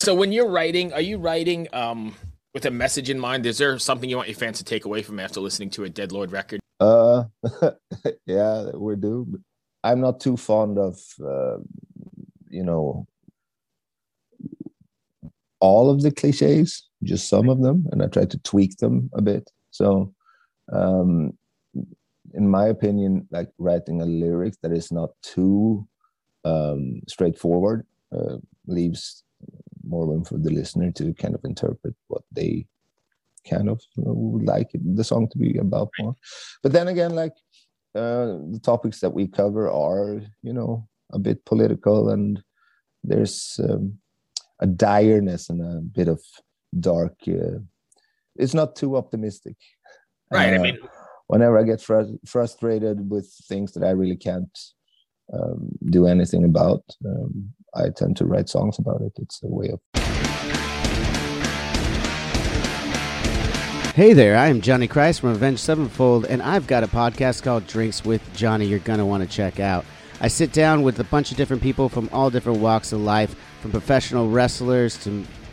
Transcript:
So when you're writing, are you writing um, with a message in mind? Is there something you want your fans to take away from after listening to a Dead Lord record? Uh, yeah, we do. I'm not too fond of, uh, you know, all of the cliches, just some of them, and I try to tweak them a bit. So, um, in my opinion, like writing a lyric that is not too um, straightforward uh, leaves more room for the listener to kind of interpret what they kind of would like the song to be about more. But then again, like uh, the topics that we cover are, you know, a bit political and there's um, a direness and a bit of dark. Uh, it's not too optimistic. Right. Uh, I mean, whenever I get fr- frustrated with things that I really can't um, do anything about, um, I tend to write songs about it. It's a way of. Hey there, I am Johnny Christ from Avenged Sevenfold, and I've got a podcast called Drinks with Johnny you're going to want to check out. I sit down with a bunch of different people from all different walks of life, from professional wrestlers to